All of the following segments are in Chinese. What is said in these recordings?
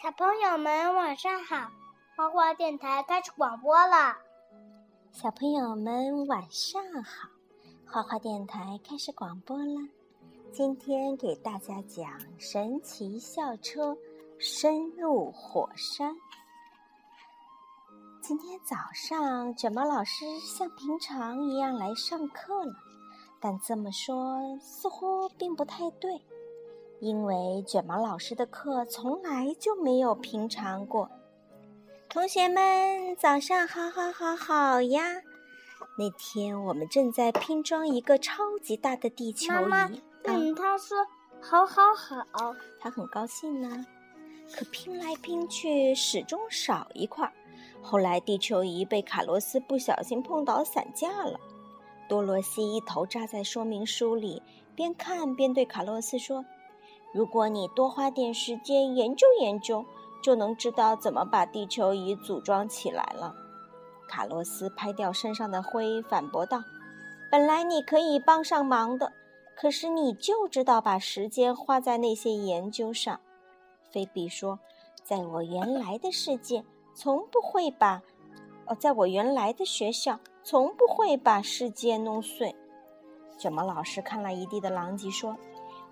小朋友们晚上好，花花电台开始广播了。小朋友们晚上好，花花电台开始广播了。今天给大家讲神奇校车深入火山。今天早上，卷毛老师像平常一样来上课了，但这么说似乎并不太对。因为卷毛老师的课从来就没有平常过。同学们，早上好，好，好，好呀！那天我们正在拼装一个超级大的地球仪。妈妈，嗯，他说好，好，好，他很高兴呢。可拼来拼去，始终少一块。后来地球仪被卡洛斯不小心碰倒散架了。多罗西一头扎在说明书里，边看边对卡洛斯说。如果你多花点时间研究研究，就能知道怎么把地球仪组装起来了。卡洛斯拍掉身上的灰，反驳道：“本来你可以帮上忙的，可是你就知道把时间花在那些研究上。”菲比说：“在我原来的世界，从不会把……哦，在我原来的学校，从不会把世界弄碎。”卷毛老师看了一地的狼藉，说。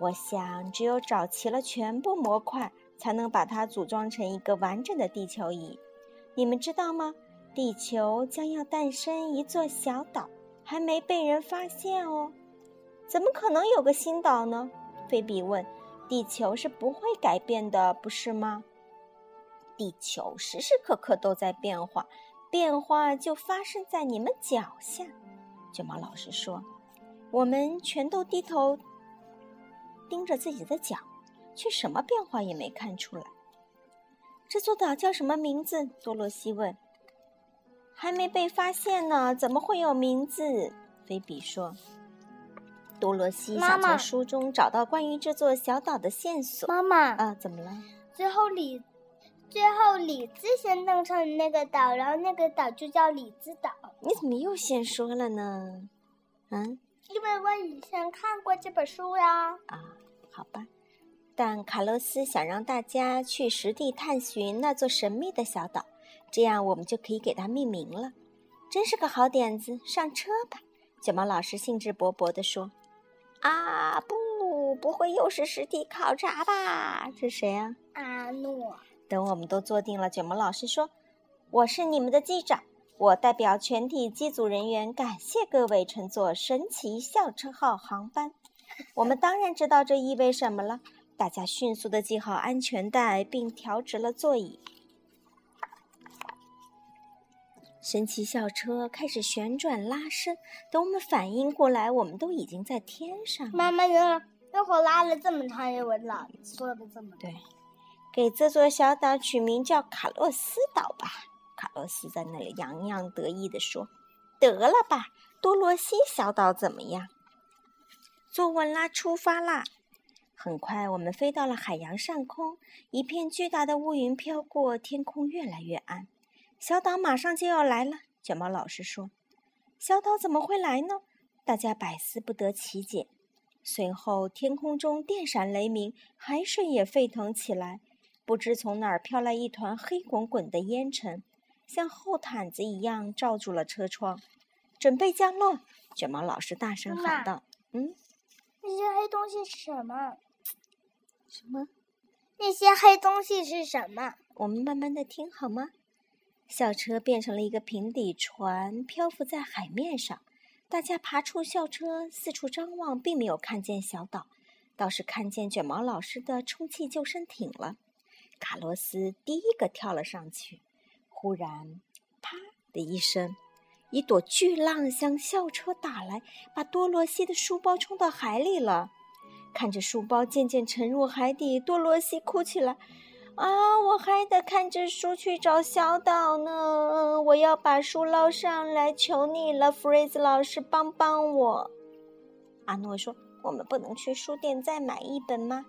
我想，只有找齐了全部模块，才能把它组装成一个完整的地球仪。你们知道吗？地球将要诞生一座小岛，还没被人发现哦。怎么可能有个新岛呢？菲比问。地球是不会改变的，不是吗？地球时时刻刻都在变化，变化就发生在你们脚下。卷毛老师说：“我们全都低头。”盯着自己的脚，却什么变化也没看出来。这座岛叫什么名字？多罗西问。还没被发现呢，怎么会有名字？菲比说。多罗西想从书中找到关于这座小岛的线索。妈妈，啊，怎么了？最后李，最后李子先登上那个岛，然后那个岛就叫李子岛。你怎么又先说了呢？嗯？因为我以前看过这本书呀。啊，好吧。但卡洛斯想让大家去实地探寻那座神秘的小岛，这样我们就可以给它命名了。真是个好点子，上车吧！卷毛老师兴致勃勃地说。啊，不，不会又是实地考察吧？这谁啊？阿诺。等我们都坐定了，卷毛老师说：“我是你们的机长。”我代表全体机组人员感谢各位乘坐神奇校车号航班。我们当然知道这意味什么了。大家迅速的系好安全带，并调直了座椅。神奇校车开始旋转拉伸。等我们反应过来，我们都已经在天上。妈妈，原来那会拉了这么长，我老说的这么对。给这座小岛取名叫卡洛斯岛吧。卡洛斯在那里洋洋得意地说：“得了吧，多罗西小岛怎么样？坐稳啦，出发啦！”很快，我们飞到了海洋上空，一片巨大的乌云飘过，天空越来越暗。小岛马上就要来了，卷毛老师说：“小岛怎么会来呢？”大家百思不得其解。随后，天空中电闪雷鸣，海水也沸腾起来，不知从哪儿飘来一团黑滚滚的烟尘。像厚毯子一样罩住了车窗，准备降落。卷毛老师大声喊道：“嗯，那些黑东西是什么？什么？那些黑东西是什么？我们慢慢的听好吗？”校车变成了一个平底船，漂浮在海面上。大家爬出校车，四处张望，并没有看见小岛，倒是看见卷毛老师的充气救生艇了。卡洛斯第一个跳了上去。忽然，啪的一声，一朵巨浪向校车打来，把多罗西的书包冲到海里了。看着书包渐渐沉入海底，多罗西哭起来：“啊，我还得看着书去找小岛呢！我要把书捞上来，求你了，弗瑞兹老师，帮帮我！”阿诺说：“我们不能去书店再买一本吗？”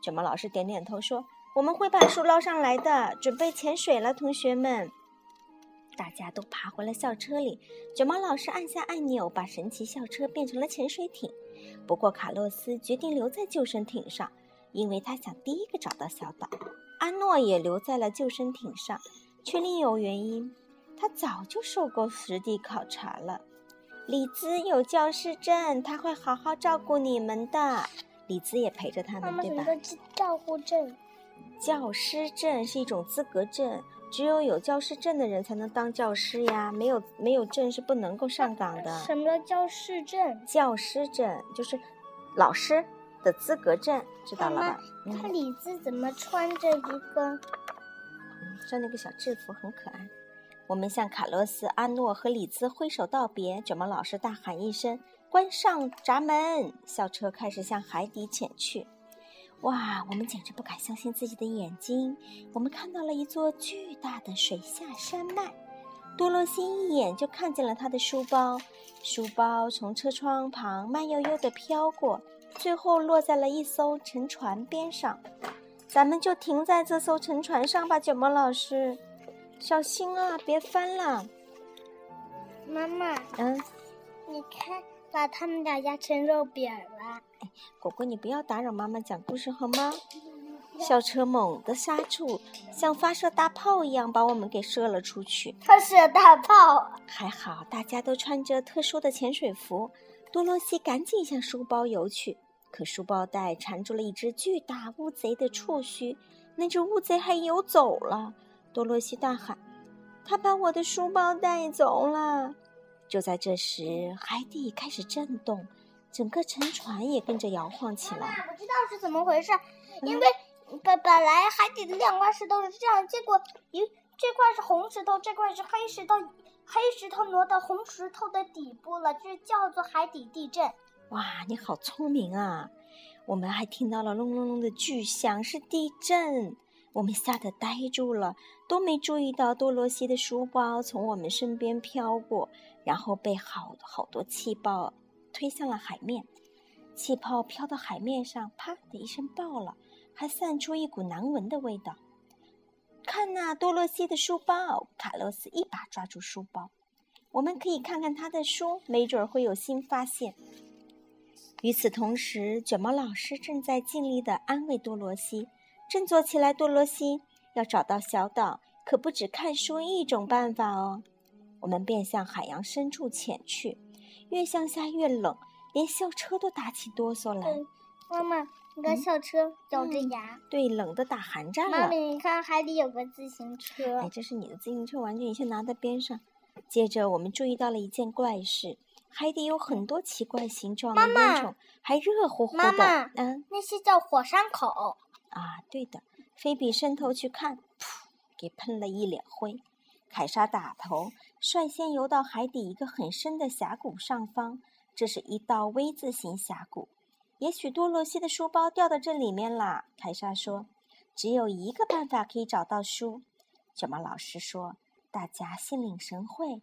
卷毛老师点点头说。我们会把书捞上来的，准备潜水了，同学们。大家都爬回了校车里。卷毛老师按下按钮，把神奇校车变成了潜水艇。不过卡洛斯决定留在救生艇上，因为他想第一个找到小岛。啊，阿诺也留在了救生艇上，却另有原因。他早就受过实地考察了。李兹有教师证，他会好好照顾你们的。李兹也陪着他们，对吧？照顾证，教师证是一种资格证，只有有教师证的人才能当教师呀。没有没有证是不能够上岗的。什么叫教师证？教师证就是老师的资格证，知道了吧？他李子怎么穿着一个？穿那个小制服，很可爱。我们向卡洛斯、阿诺和李兹挥手道别。卷毛老师大喊一声：“关上闸门！”校车开始向海底潜去。哇，我们简直不敢相信自己的眼睛！我们看到了一座巨大的水下山脉。多罗西一眼就看见了他的书包，书包从车窗旁慢悠悠地飘过，最后落在了一艘沉船边上。咱们就停在这艘沉船上吧，卷毛老师。小心啊，别翻了！妈妈，嗯，你看，把他们俩压成肉饼了。哎，果果，你不要打扰妈妈讲故事好吗？校车猛地刹住，像发射大炮一样把我们给射了出去。发射大炮！还好大家都穿着特殊的潜水服。多罗西赶紧向书包游去，可书包带缠住了一只巨大乌贼的触须，那只乌贼还游走了。多罗西大喊：“他把我的书包带走了！”就在这时，海底开始震动，整个沉船也跟着摇晃起来。我知道是怎么回事，因为本本来海底的两块石头是这样，结果一这块是红石头，这块是黑石头，黑石头挪到红石头的底部了，这叫做海底地震。哇，你好聪明啊！我们还听到了隆隆隆的巨响，是地震。我们吓得呆住了，都没注意到多罗西的书包从我们身边飘过，然后被好好多气泡推向了海面。气泡飘到海面上，啪的一声爆了，还散出一股难闻的味道。看那，多罗西的书包！卡洛斯一把抓住书包，我们可以看看他的书，没准会有新发现。与此同时，卷毛老师正在尽力地安慰多罗西。振作起来，多罗西！要找到小岛，可不止看书一种办法哦。我们便向海洋深处潜去，越向下越冷，连校车都打起哆嗦来。妈妈，你看校车咬着牙，对，冷的打寒战了。妈妈，你看海里有个自行车。哎，这是你的自行车玩具，你先拿在边上。接着，我们注意到了一件怪事：海底有很多奇怪形状的烟囱，还热乎乎的。妈妈，嗯，那些叫火山口。啊，对的，菲比伸头去看，噗，给喷了一脸灰。凯莎打头，率先游到海底一个很深的峡谷上方。这是一道 V 字形峡谷，也许多罗西的书包掉到这里面啦。凯莎说：“只有一个办法可以找到书。”卷毛老师说：“大家心领神会，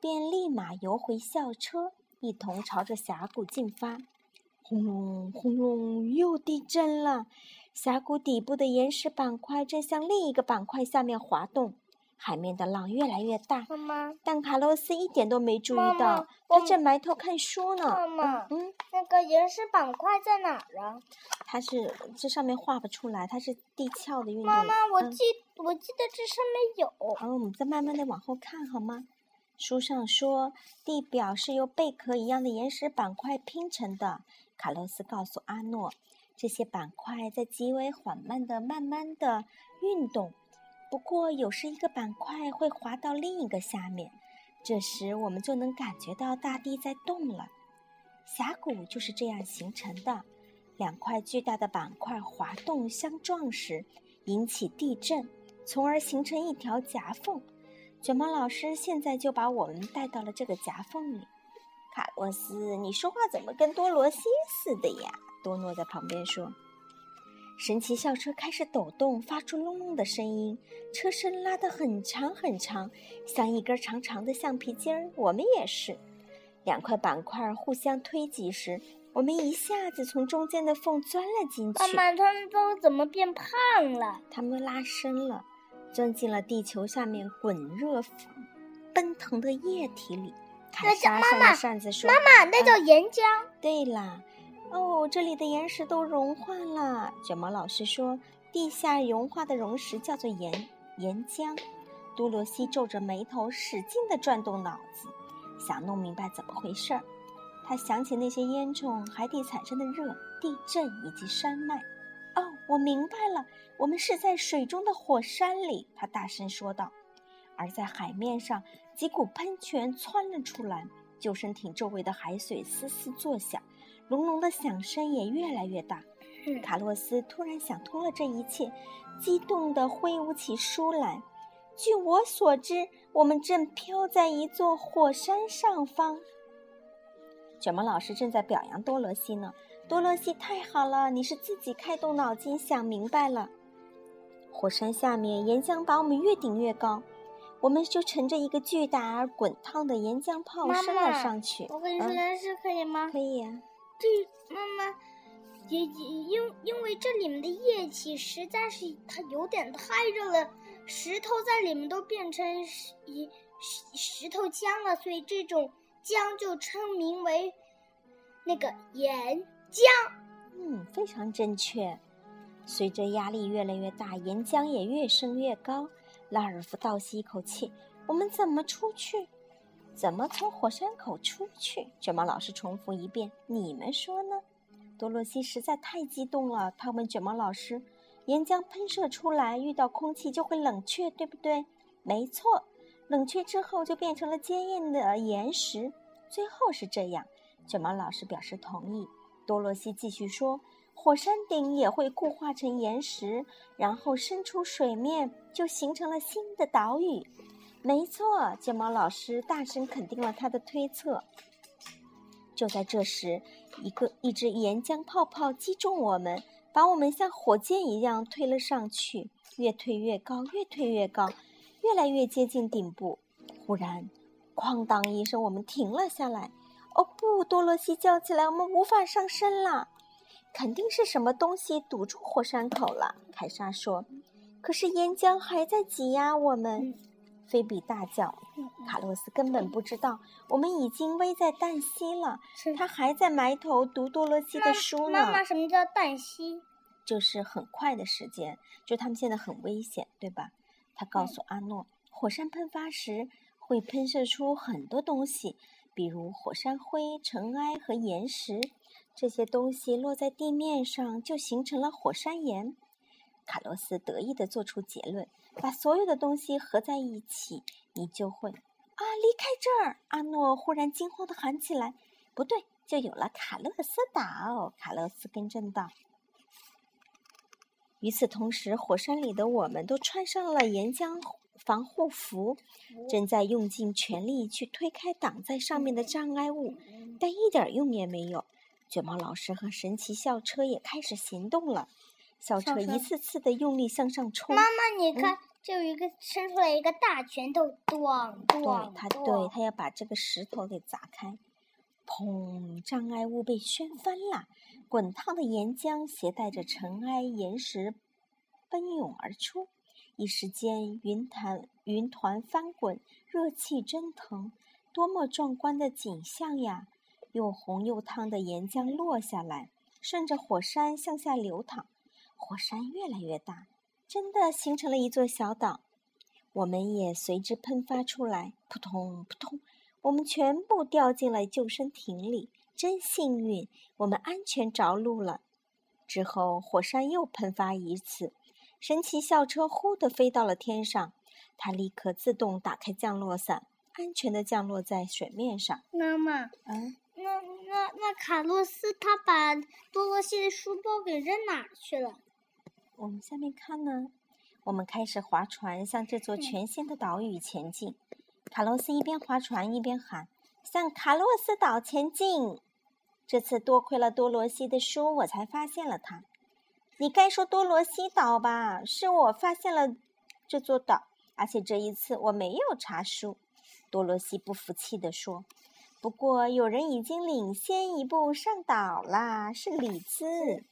便立马游回校车，一同朝着峡谷进发。”轰隆轰隆，又地震了。峡谷底部的岩石板块正向另一个板块下面滑动，海面的浪越来越大。妈妈，但卡洛斯一点都没注意到，他正埋头看书呢。妈妈，嗯，那个岩石板块在哪儿啊？它是这上面画不出来，它是地壳的运动。妈妈，我记我记得这上面有。好，我们再慢慢的往后看好吗？书上说，地表是由贝壳一样的岩石板块拼成的。卡洛斯告诉阿诺。这些板块在极为缓慢的、慢慢的运动，不过有时一个板块会滑到另一个下面，这时我们就能感觉到大地在动了。峡谷就是这样形成的，两块巨大的板块滑动相撞时引起地震，从而形成一条夹缝。卷毛老师现在就把我们带到了这个夹缝里。卡洛斯，你说话怎么跟多罗西似的呀？多诺在旁边说：“神奇校车开始抖动，发出隆隆的声音，车身拉得很长很长，像一根长长的橡皮筋儿。我们也是。两块板块互相推挤时，我们一下子从中间的缝钻了进去。妈妈，他们都怎么变胖了？他们拉伸了，钻进了地球下面滚热、奔腾的液体里。”凯莎上了扇子说：“妈妈，那叫岩浆。”对啦。哦，这里的岩石都融化了。卷毛老师说：“地下融化的溶石叫做岩岩浆。多罗西皱着眉头，使劲地转动脑子，想弄明白怎么回事儿。他想起那些烟囱、海底产生的热、地震以及山脉。哦，我明白了，我们是在水中的火山里。他大声说道。而在海面上，几股喷泉窜了出来，救生艇周围的海水嘶嘶作响，隆隆的响声也越来越大。卡洛斯突然想通了这一切，激动地挥舞起书来。据我所知，我们正飘在一座火山上方。卷毛老师正在表扬多罗西呢。多罗西，太好了，你是自己开动脑筋想明白了。火山下面岩浆把我们越顶越高，我们就乘着一个巨大而滚烫的岩浆炮升了上去。我跟你说件事，可以吗？可以呀。这妈妈，也也因因为这里面的液体实在是它有点太热了。石头在里面都变成石石石头浆了，所以这种浆就称名为那个岩浆。嗯，非常正确。随着压力越来越大，岩浆也越升越高。拉尔夫倒吸一口气：“我们怎么出去？怎么从火山口出去？”卷毛老师重复一遍：“你们说呢？”多罗西实在太激动了，他问卷毛老师。岩浆喷射出来，遇到空气就会冷却，对不对？没错，冷却之后就变成了坚硬的岩石。最后是这样，卷毛老师表示同意。多罗西继续说：“火山顶也会固化成岩石，然后伸出水面，就形成了新的岛屿。”没错，睫毛老师大声肯定了他的推测。就在这时，一个一只岩浆泡泡击中我们。把我们像火箭一样推了上去，越推越高，越推越高，越来越接近顶部。忽然，哐当一声，我们停了下来。哦不！多罗西叫起来：“我们无法上升了，肯定是什么东西堵住火山口了。”凯莎说：“可是岩浆还在挤压我们。”菲比大叫：“卡洛斯根本不知道，我们已经危在旦夕了。他还在埋头读多罗西的书呢。”妈妈，什么叫旦夕？就是很快的时间，就他们现在很危险，对吧？他告诉阿诺，火山喷发时会喷射出很多东西，比如火山灰、尘埃和岩石。这些东西落在地面上，就形成了火山岩。卡洛斯得意地做出结论。把所有的东西合在一起，你就会啊离开这儿！阿诺忽然惊慌地喊起来：“不对，就有了卡洛斯岛！”卡洛斯更正道。与此同时，火山里的我们都穿上了岩浆防护服，正在用尽全力去推开挡在上面的障碍物，但一点用也没有。卷毛老师和神奇校车也开始行动了，校车一次次的用力向上冲。妈妈，你看。这有一个伸出来一个大拳头，咣咣！对他，对他要把这个石头给砸开。砰！障碍物被掀翻了，滚烫的岩浆携带着尘埃、岩石奔涌而出。一时间，云团云团翻滚，热气蒸腾，多么壮观的景象呀！又红又烫的岩浆落下来，顺着火山向下流淌，火山越来越大。真的形成了一座小岛，我们也随之喷发出来，扑通扑通，我们全部掉进了救生艇里。真幸运，我们安全着陆了。之后，火山又喷发一次，神奇校车忽地飞到了天上，它立刻自动打开降落伞，安全地降落在水面上。妈妈，嗯，那那那卡洛斯他把多罗西的书包给扔哪儿去了？我们下面看呢，我们开始划船向这座全新的岛屿前进。卡洛斯一边划船一边喊：“向卡洛斯岛前进！”这次多亏了多罗西的书，我才发现了它。你该说多罗西岛吧？是我发现了这座岛，而且这一次我没有查书。多罗西不服气地说：“不过有人已经领先一步上岛啦，是李兹。”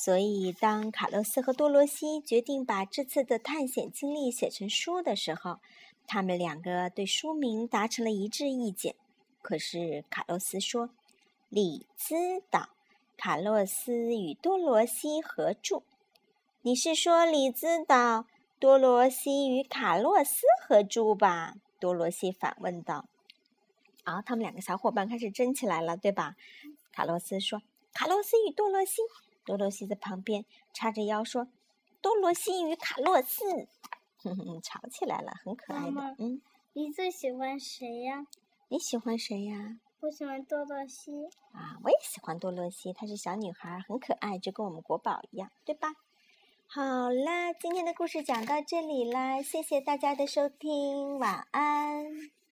所以，当卡洛斯和多罗西决定把这次的探险经历写成书的时候，他们两个对书名达成了一致意见。可是，卡洛斯说：“里兹岛，卡洛斯与多罗西合著。”你是说李兹岛多罗西与卡洛斯合住吧？多罗西反问道。啊，他们两个小伙伴开始争起来了，对吧？卡洛斯说：“卡洛斯与多罗西。”多罗西在旁边叉着腰说：“多罗西与卡洛斯。”哼哼，吵起来了，很可爱的。嗯，你最喜欢谁呀？你喜欢谁呀？我喜欢多罗西。啊，我也喜欢多罗西，她是小女孩，很可爱，就跟我们国宝一样，对吧？好啦，今天的故事讲到这里啦，谢谢大家的收听，晚安。